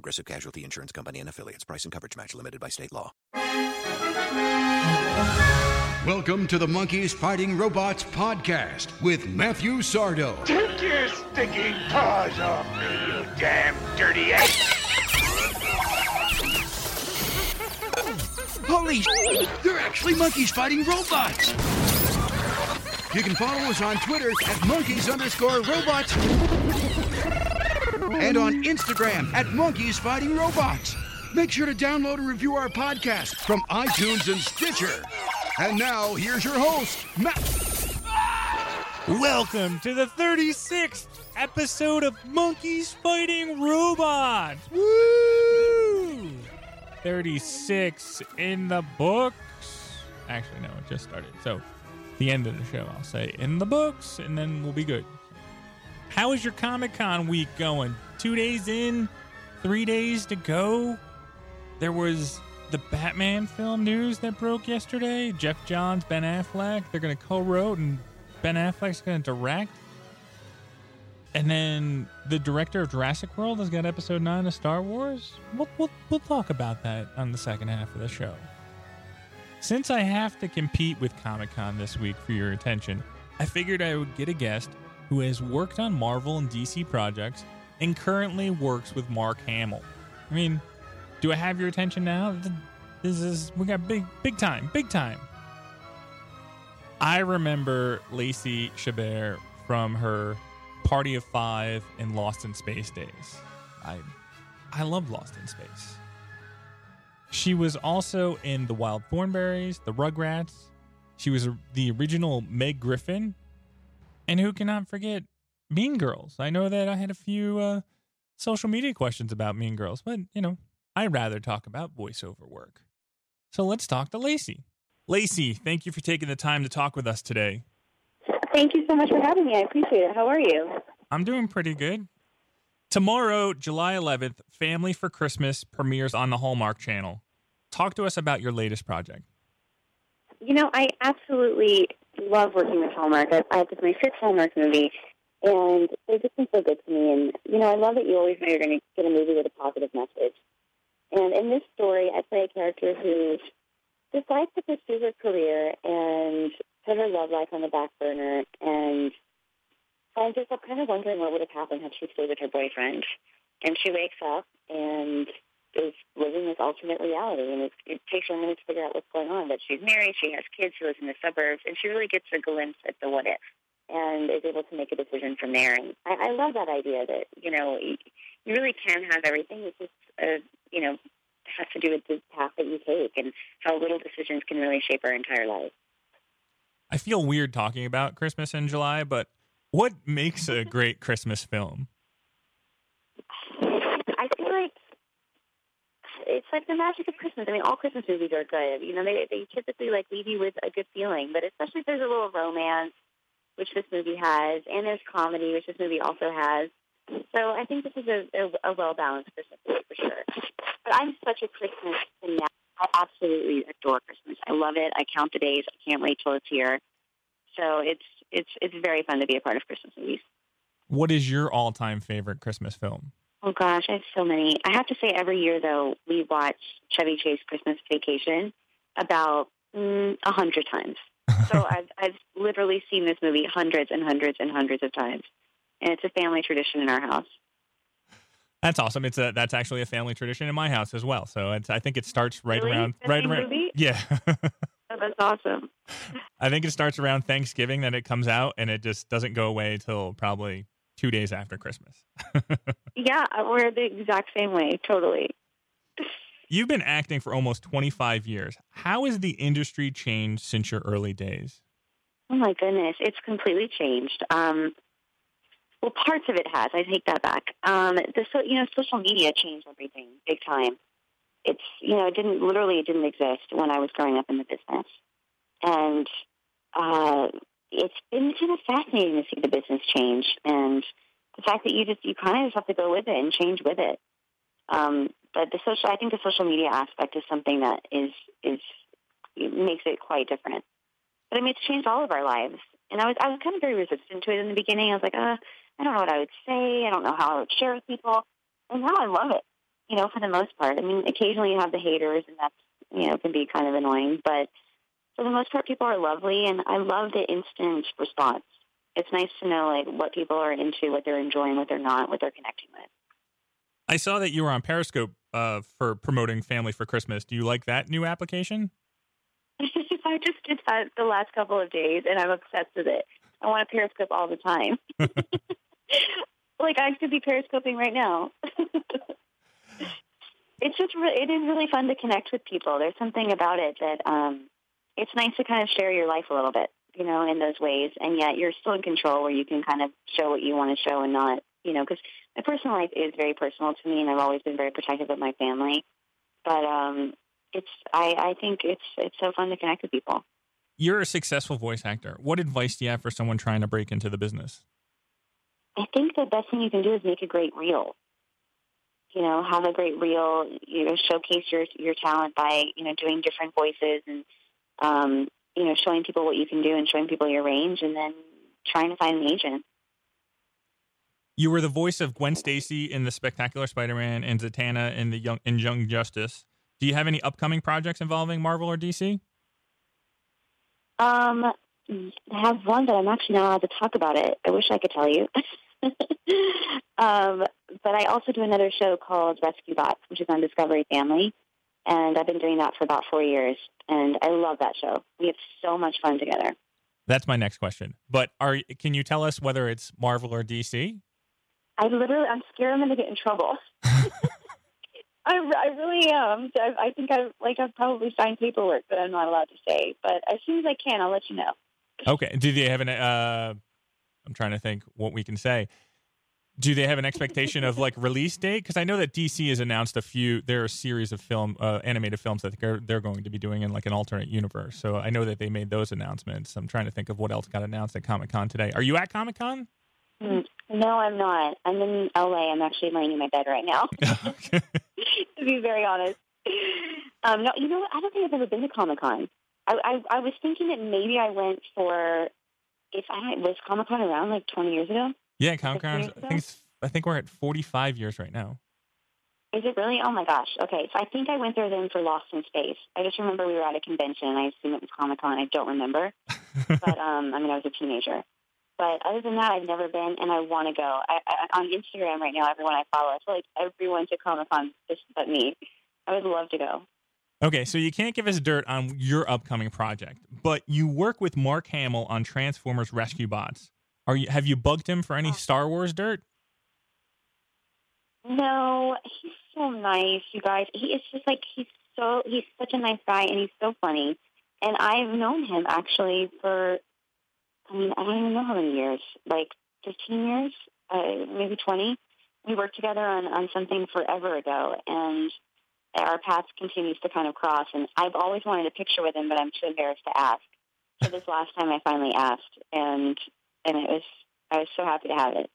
Progressive Casualty Insurance Company and affiliates. Price and coverage match limited by state law. Welcome to the Monkeys Fighting Robots podcast with Matthew Sardo. Take your stinking paws off me, you damn dirty ape! Holy sh- they're actually monkeys fighting robots. You can follow us on Twitter at monkeys underscore robots and on Instagram at monkeys fighting robots. Make sure to download and review our podcast from iTunes and Stitcher. And now, here's your host, Matt. Welcome to the 36th episode of Monkeys Fighting Robots. Woo! 36 in the books. Actually, no, it just started. So, the end of the show, I'll say in the books, and then we'll be good. How is your Comic Con week going? Two days in, three days to go. There was the Batman film news that broke yesterday. Geoff Johns, Ben Affleck, they're going to co-wrote, and Ben Affleck's going to direct. And then the director of Jurassic World has got Episode Nine of Star Wars. We'll, we'll, we'll talk about that on the second half of the show. Since I have to compete with Comic Con this week for your attention, I figured I would get a guest who has worked on Marvel and DC projects and currently works with Mark Hamill. I mean, do I have your attention now? This is we got big big time, big time. I remember Lacey Chabert from her Party of Five and Lost in Space days. I I love Lost in Space. She was also in The Wild Thornberrys, The Rugrats. She was the original Meg Griffin. And who cannot forget Mean Girls? I know that I had a few uh, social media questions about Mean Girls, but you know, I'd rather talk about voiceover work. So let's talk to Lacey. Lacey, thank you for taking the time to talk with us today. Thank you so much for having me. I appreciate it. How are you? I'm doing pretty good. Tomorrow, July 11th, Family for Christmas premieres on the Hallmark Channel. Talk to us about your latest project. You know, I absolutely love working with Hallmark. I, I, this is my fifth Hallmark movie, and they've just been so good to me. And, you know, I love that you always know you're going to get a movie with a positive message. And in this story, I play a character who decides to pursue her career and put her love life on the back burner and finds herself kind of wondering what would have happened had she stayed with her boyfriend. And she wakes up and is living this alternate reality, and it, it takes her a minute to figure out what's going on. But she's married, she has kids, she lives in the suburbs, and she really gets a glimpse at the what if, and is able to make a decision from there. And I, I love that idea that you know you, you really can have everything. It's just a you know has to do with the path that you take and how little decisions can really shape our entire life. I feel weird talking about Christmas in July, but what makes a great Christmas film? I feel like it's like the magic of Christmas. I mean, all Christmas movies are good. You know, they they typically like leave you with a good feeling, but especially if there's a little romance, which this movie has, and there's comedy, which this movie also has. So I think this is a, a, a well balanced Christmas movie for sure. But I'm such a Christmas fanatic. I absolutely adore Christmas. I love it. I count the days. I can't wait till it's here. So it's it's it's very fun to be a part of Christmas movies. What is your all time favorite Christmas film? Oh gosh, I have so many. I have to say, every year though, we watch Chevy Chase Christmas Vacation about mm, a mm, hundred times. so I've I've literally seen this movie hundreds and hundreds and hundreds of times, and it's a family tradition in our house. That's awesome. It's a that's actually a family tradition in my house as well. So I think it starts right really? around right around. Movie? Yeah. oh, that's awesome. I think it starts around Thanksgiving that it comes out, and it just doesn't go away till probably two days after Christmas. yeah, we're the exact same way. Totally. You've been acting for almost 25 years. How has the industry changed since your early days? Oh my goodness, it's completely changed. Um, well, parts of it has. I take that back. Um, the so you know social media changed everything big time. it's you know it didn't literally it didn't exist when I was growing up in the business, and uh, it's been kind of fascinating to see the business change and the fact that you just you kind of just have to go with it and change with it. Um, but the social, I think the social media aspect is something that is is it makes it quite different. But I mean, it's changed all of our lives, and I was I was kind of very resistant to it in the beginning. I was like, uh, I don't know what I would say. I don't know how I would share with people, and now I love it. You know, for the most part. I mean, occasionally you have the haters, and that's you know can be kind of annoying, but for the most part, people are lovely, and I love the instant response. It's nice to know like what people are into, what they're enjoying, what they're not, what they're connecting with. I saw that you were on Periscope uh, for promoting Family for Christmas. Do you like that new application? I just did that the last couple of days, and I'm obsessed with it. I want to Periscope all the time. like I could be Periscoping right now. it's just re- it is really fun to connect with people. There's something about it that um, it's nice to kind of share your life a little bit, you know, in those ways, and yet you're still in control where you can kind of show what you want to show and not, you know, because my personal life is very personal to me, and I've always been very protective of my family. But um, it's I, I think it's it's so fun to connect with people. You're a successful voice actor. What advice do you have for someone trying to break into the business? I think the best thing you can do is make a great reel. You know, have a great reel. You know, showcase your your talent by you know doing different voices and um, you know showing people what you can do and showing people your range, and then trying to find an agent. You were the voice of Gwen Stacy in the Spectacular Spider-Man and Zatanna in the Young in Young Justice. Do you have any upcoming projects involving Marvel or DC? Um, I have one, but I'm actually not allowed to talk about it. I wish I could tell you. um, but I also do another show called Rescue Bots, which is on Discovery Family, and I've been doing that for about four years, and I love that show. We have so much fun together. That's my next question. But are can you tell us whether it's Marvel or DC? I literally, I'm scared I'm going to get in trouble. I, I really am. I, I think I've like I've probably signed paperwork that I'm not allowed to say, but as soon as I can, I'll let you know. Okay. Do they have an? Uh, I'm trying to think what we can say. Do they have an expectation of like release date? Because I know that DC has announced a few. There are a series of film, uh, animated films that they're, they're going to be doing in like an alternate universe. So I know that they made those announcements. I'm trying to think of what else got announced at Comic Con today. Are you at Comic Con? Mm, No, I'm not. I'm in LA. I'm actually laying in my bed right now. to be very honest. Um, no, you know what? I don't think I've ever been to Comic Con. I, I I was thinking that maybe I went for if I was Comic Con around like 20 years ago. Yeah, Comic Con. I think I think we're at 45 years right now. Is it really? Oh my gosh. Okay, so I think I went there then for Lost in Space. I just remember we were at a convention. and I assume it was Comic Con. I don't remember, but um, I mean I was a teenager. But other than that, I've never been, and I want to go. I, I, on Instagram right now, everyone I follow, I feel like everyone to Comic Con just but me. I would love to go. Okay, so you can't give us dirt on your upcoming project, but you work with Mark Hamill on Transformers Rescue Bots. Are you have you bugged him for any Star Wars dirt? No, he's so nice, you guys. He is just like he's so he's such a nice guy, and he's so funny. And I've known him actually for, I mean, I don't even know how many years, like fifteen years, uh, maybe twenty. We worked together on on something forever ago, and our paths continues to kind of cross. And I've always wanted a picture with him, but I'm too embarrassed to ask. So this last time, I finally asked, and and it was I was so happy to have it.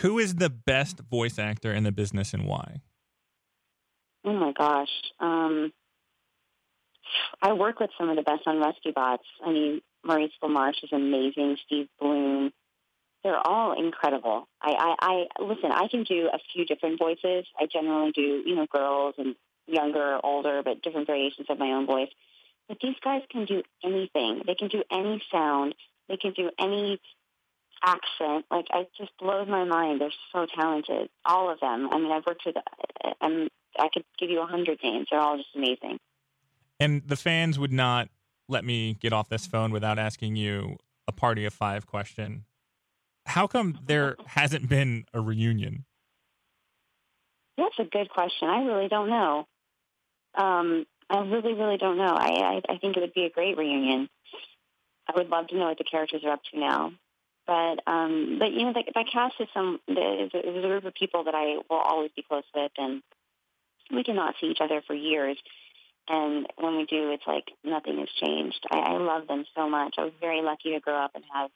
Who is the best voice actor in the business and why? Oh my gosh. Um, I work with some of the best on Rescue Bots. I mean, Maurice LaMarche is amazing. Steve Blum. They're all incredible. I, I, I listen. I can do a few different voices. I generally do, you know, girls and younger, or older, but different variations of my own voice. But these guys can do anything. They can do any sound. They can do any accent. Like I just blows my mind. They're so talented, all of them. I mean, I've worked with. Um, I could give you a hundred names. They're all just amazing. And the fans would not let me get off this phone without asking you a party of five question. How come there hasn't been a reunion? That's a good question. I really don't know. Um, I really, really don't know. I, I, I think it would be a great reunion. I would love to know what the characters are up to now. But um, but you know, that, that cast is some is a, is a group of people that I will always be close with, and we cannot see each other for years. And when we do, it's like nothing has changed. I, I love them so much. I was very lucky to grow up and have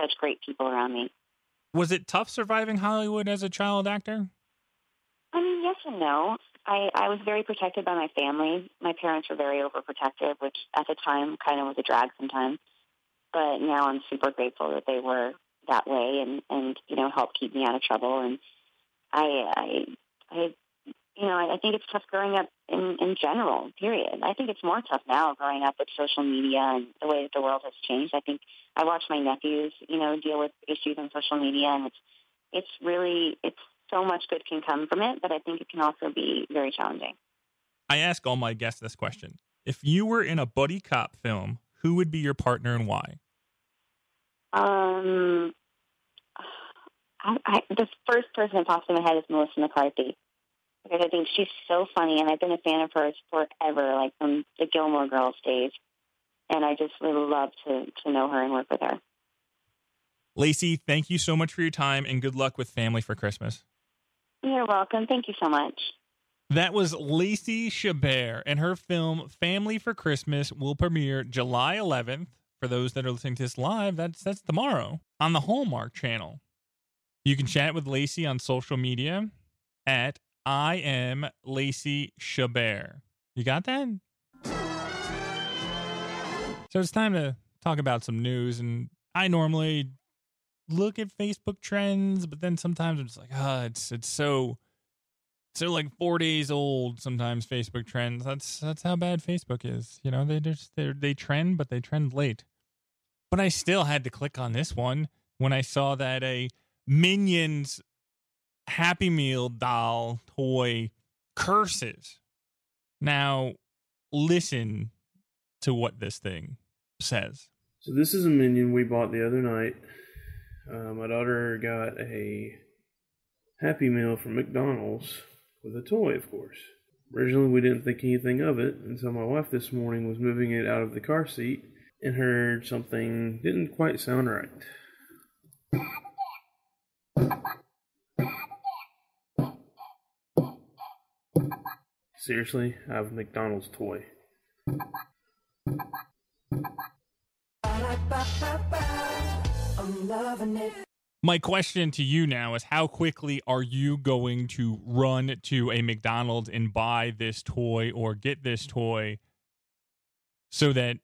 such great people around me. Was it tough surviving Hollywood as a child actor? I mean, yes and no. I, I was very protected by my family. My parents were very overprotective, which at the time kind of was a drag sometimes. But now I'm super grateful that they were that way and, and you know, helped keep me out of trouble. And I, I, I you know, I think it's tough growing up in, in general, period. I think it's more tough now growing up with social media and the way that the world has changed. I think I watch my nephews, you know, deal with issues on social media and it's it's really it's so much good can come from it, but I think it can also be very challenging. I ask all my guests this question. If you were in a buddy cop film, who would be your partner and why? Um I, I, the first person that pops in my head is Melissa McCarthy because I think she's so funny, and I've been a fan of hers forever, like from the Gilmore Girls days. And I just really love to to know her and work with her. Lacey, thank you so much for your time, and good luck with family for Christmas. You're welcome. Thank you so much. That was Lacey Chabert, and her film Family for Christmas will premiere July 11th. For those that are listening to this live, that's that's tomorrow on the Hallmark Channel. You can chat with Lacey on social media at I am Lacey Chabert. You got that? So it's time to talk about some news. And I normally look at Facebook trends, but then sometimes I'm just like, ah, oh, it's it's so so like four days old. Sometimes Facebook trends. That's that's how bad Facebook is. You know, they just they they trend, but they trend late. But I still had to click on this one when I saw that a Minions Happy Meal doll toy curses. Now, listen to what this thing says. So, this is a minion we bought the other night. Uh, my daughter got a Happy Meal from McDonald's with a toy, of course. Originally, we didn't think anything of it until my wife this morning was moving it out of the car seat and heard something didn't quite sound right. Seriously, I have a McDonald's toy. My question to you now is how quickly are you going to run to a McDonald's and buy this toy or get this toy so that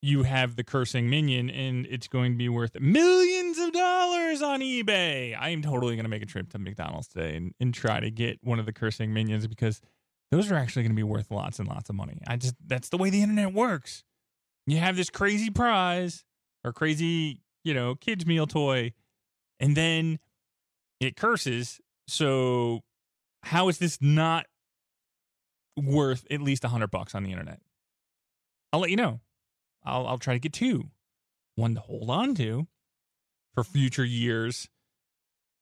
you have the cursing minion and it's going to be worth millions of dollars on eBay? I am totally going to make a trip to McDonald's today and, and try to get one of the cursing minions because – those are actually going to be worth lots and lots of money. I just that's the way the internet works. You have this crazy prize or crazy, you know, kids meal toy and then it curses. So how is this not worth at least a hundred bucks on the internet? I'll let you know. I'll I'll try to get two. One to hold on to for future years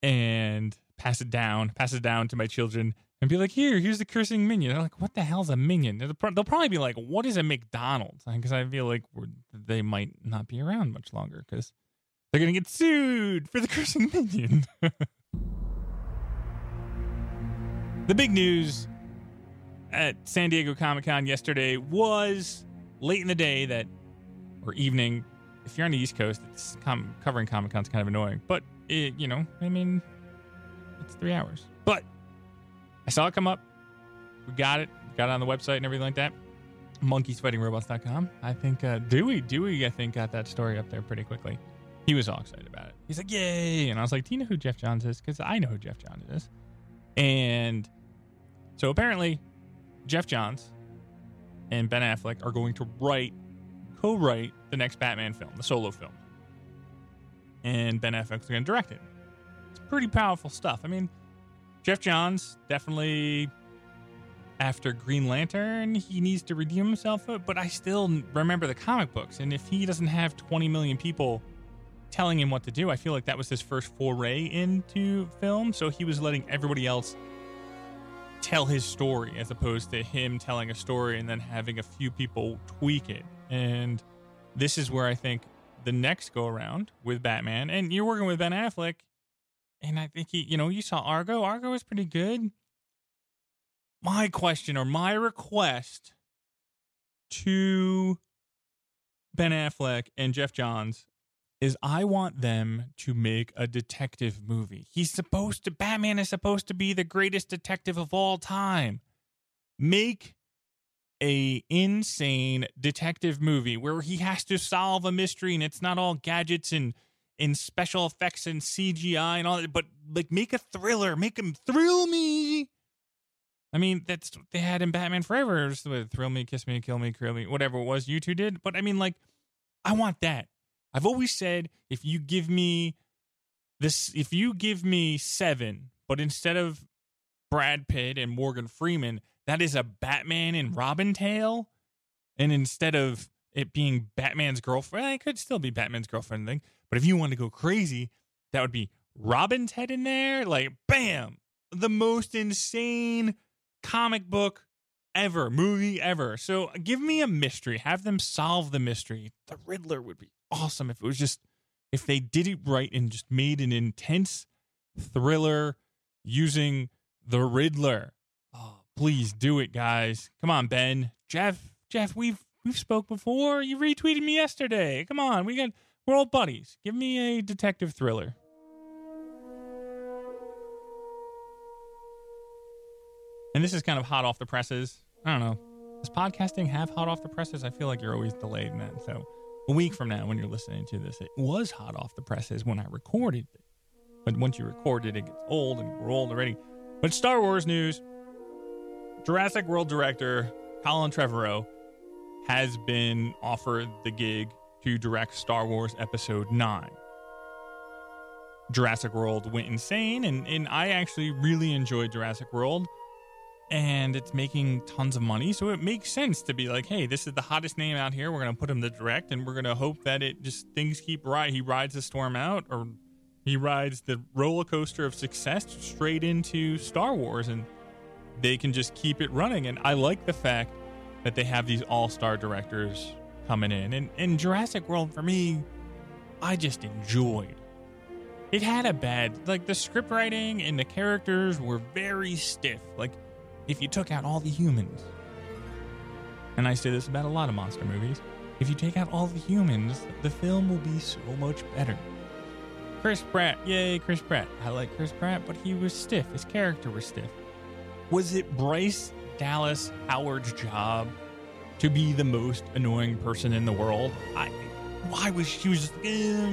and pass it down, pass it down to my children and be like, here, here's the cursing minion. They're like, what the hell's a minion? They'll probably be like, what is a McDonald's? Because I feel like they might not be around much longer because they're to get sued for the cursing minion. the big news at San Diego Comic Con yesterday was late in the day that, or evening, if you're on the East Coast, it's com- covering Comic Con's kind of annoying. But, it, you know, I mean, it's three hours. But I saw it come up. We got it. Got it on the website and everything like that. Monkeysfightingrobots.com. I think uh, Dewey, Dewey, I think got that story up there pretty quickly. He was all excited about it. He's like, "Yay!" And I was like, "Do you know who Geoff Johns is?" Because I know who Geoff Johns is. And so apparently, Geoff Johns and Ben Affleck are going to write, co-write the next Batman film, the solo film. And Ben Affleck's going to direct it. It's pretty powerful stuff. I mean, Geoff Johns definitely after Green Lantern, he needs to redeem himself, but I still remember the comic books. And if he doesn't have 20 million people telling him what to do, I feel like that was his first foray into film. So he was letting everybody else tell his story as opposed to him telling a story and then having a few people tweak it. And this is where I think the next go around with Batman, and you're working with Ben Affleck, and I think he, you know, you saw Argo. Argo was pretty good. my question or my request to Ben Affleck and Geoff Johns is I want them to make a detective movie. He's supposed to Batman is supposed to be the greatest detective of all time. Make a insane detective movie where he has to solve a mystery and it's not all gadgets and in special effects and CGI and all that, but like make a thriller, make him thrill me. I mean, that's what they had in Batman Forever. Thrill me, kiss me, kill me, kill me, whatever it was you two did. But I mean, like, I want that. I've always said if you give me this, if you give me seven, but instead of Brad Pitt and Morgan Freeman, that is a Batman and Robin tale. And instead of it being Batman's girlfriend, it could still be Batman's girlfriend thing. But if you want to go crazy, that would be Robin's head in there. Like, bam, the most insane comic book ever, movie ever. So give me a mystery. Have them solve the mystery. The Riddler would be awesome if it was just, if they did it right and just made an intense thriller using the Riddler. Oh, please do it, guys. Come on, Ben. Geoff, Geoff, we've we've spoke before. You retweeted me yesterday. Come on, we got we're old buddies. Give me a detective thriller. And this is kind of hot off the presses. I don't know. Does podcasting have hot off the presses? I feel like you're always delayed in that. So a week from now, when you're listening to this, it was hot off the presses when I recorded it. But once you record it, it gets old and we're old already. But Star Wars news Jurassic World director Colin Trevorrow has been offered the gig to direct Star Wars Episode 9. Jurassic World went insane, and, and I actually really enjoyed Jurassic World. And it's making tons of money, so it makes sense to be like, hey, this is the hottest name out here. We're to put him the direct, and we're to hope that it just things keep right. He rides the storm out, or he rides the roller coaster of success straight into Star Wars, and they can just keep it running. And I like the fact that they have these all star directors coming in. And in Jurassic World, for me, I just enjoyed. It had a bad, like the script writing and the characters were very stiff. Like if you took out all the humans, and I say this about a lot of monster movies, if you take out all the humans, the film will be so much better. Chris Pratt, yay, Chris Pratt. I like Chris Pratt, but he was stiff. His character was stiff. Was it Bryce Dallas Howard's job to be the most annoying person in the world? I why was she was just uh,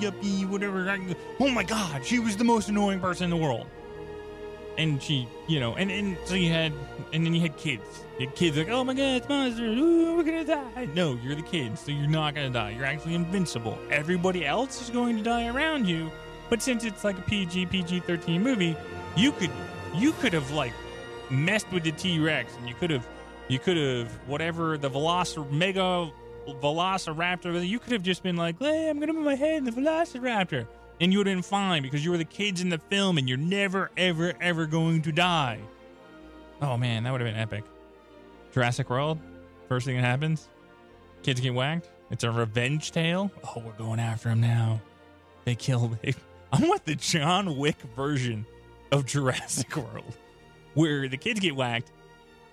yuppie whatever? Oh my god, she was the most annoying person in the world. And she, you know, and, and so you had, and then you had kids. You had kids like, oh my god, it's monsters, Ooh, we're gonna die. No, you're the kids, so you're not gonna die. You're actually invincible. Everybody else is going to die around you. But since it's like a PG, PG 13 movie, you could, you could have like messed with the T Rex, and you could have, you could have whatever the Velocir Mega Velociraptor. You could have just been like, "Hey, I'm gonna put my head in the Velociraptor," and you would have been fine because you were the kids in the film, and you're never, ever, ever going to die. Oh man, that would have been epic. Jurassic World. First thing that happens, kids get whacked. It's a revenge tale. Oh, we're going after him now. They kill. They, I want the John Wick version of Jurassic World where the kids get whacked,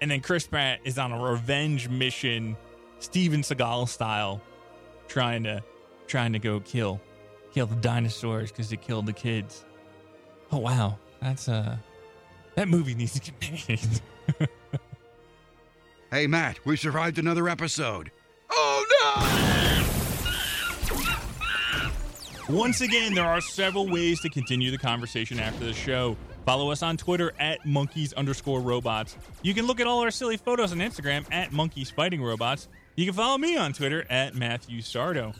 and then Chris Pratt is on a revenge mission, Steven Seagal style, trying to trying to go kill kill the dinosaurs because they killed the kids. Oh wow, that's uh that movie needs to get made. Hey, Matt, we survived another episode. Oh no! Once again, there are several ways to continue the conversation after the show. Follow us on Twitter at monkeys underscore robots. You can look at all our silly photos on Instagram at monkeys fighting robots. You can follow me on Twitter at Matthew Sardo.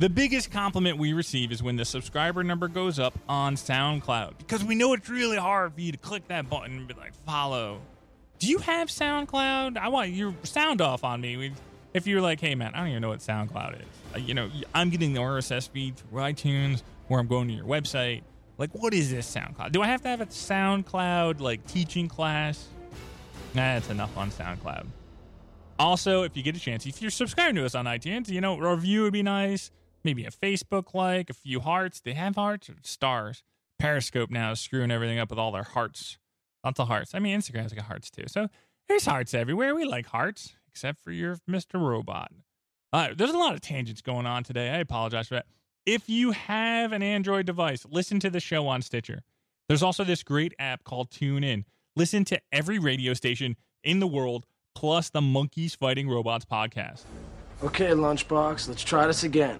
The biggest compliment we receive is when the subscriber number goes up on SoundCloud because we know it's really hard for you to click that button and be like, follow. Do you have SoundCloud? I want your sound off on me. If you're like, hey man, I don't even know what SoundCloud is. Uh, you know, I'm getting the RSS feed through iTunes, where I'm going to your website. Like, what is this SoundCloud? Do I have to have a SoundCloud like teaching class? Nah, that's enough on SoundCloud. Also, if you get a chance, if you're subscribing to us on iTunes, you know, review would be nice. Maybe a Facebook like, a few hearts. They have hearts or stars. Periscope now is screwing everything up with all their hearts. Lots of hearts. I mean, Instagram's got hearts too. So there's hearts everywhere. We like hearts, except for your Mr. Robot. Uh, there's a lot of tangents going on today. I apologize for that. If you have an Android device, listen to the show on Stitcher. There's also this great app called TuneIn. Listen to every radio station in the world, plus the Monkeys Fighting Robots podcast. Okay, Lunchbox, let's try this again.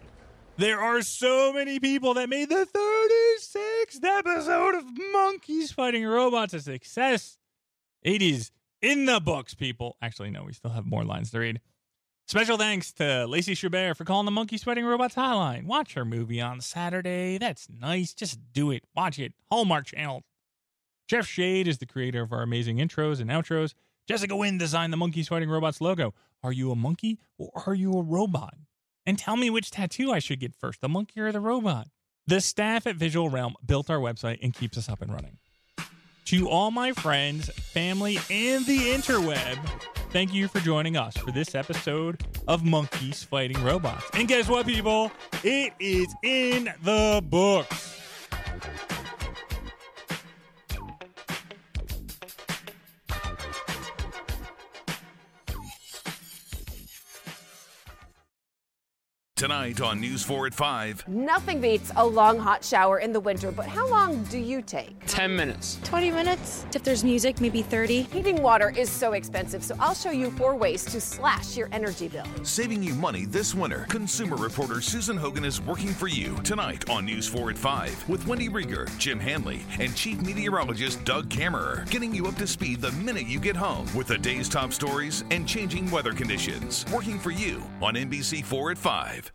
There are so many people that made the 36th episode of Monkeys Fighting Robots a success. It is in the books, people. Actually, no, we still have more lines to read. Special thanks to Lacey Chabert for calling the Monkeys Fighting Robots hotline. Watch her movie on Saturday. That's nice. Just do it. Watch it. Hallmark Channel. Jeff Shade is the creator of our amazing intros and outros. Jessica Wynn designed the Monkeys Fighting Robots logo. Are you a monkey or are you a robot? And tell me which tattoo I should get first, the monkey or the robot. The staff at Visual Realm built our website and keeps us up and running. To all my friends, family, and the interweb, thank you for joining us for this episode of Monkeys Fighting Robots. And guess what, people? It is in the books. Tonight on News 4 at 5. Nothing beats a long hot shower in the winter, but how long do you take? 10 minutes. 20 minutes. If there's music, maybe 30. Heating water is so expensive, so I'll show you four ways to slash your energy bill. Saving you money this winter. Consumer reporter Susan Hogan is working for you tonight on News 4 at 5 with Wendy Rieger, Jim Handly, and Chief Meteorologist Doug Kammerer, getting you up to speed the minute you get home with the day's top stories and changing weather conditions. Working for you on NBC 4 at 5.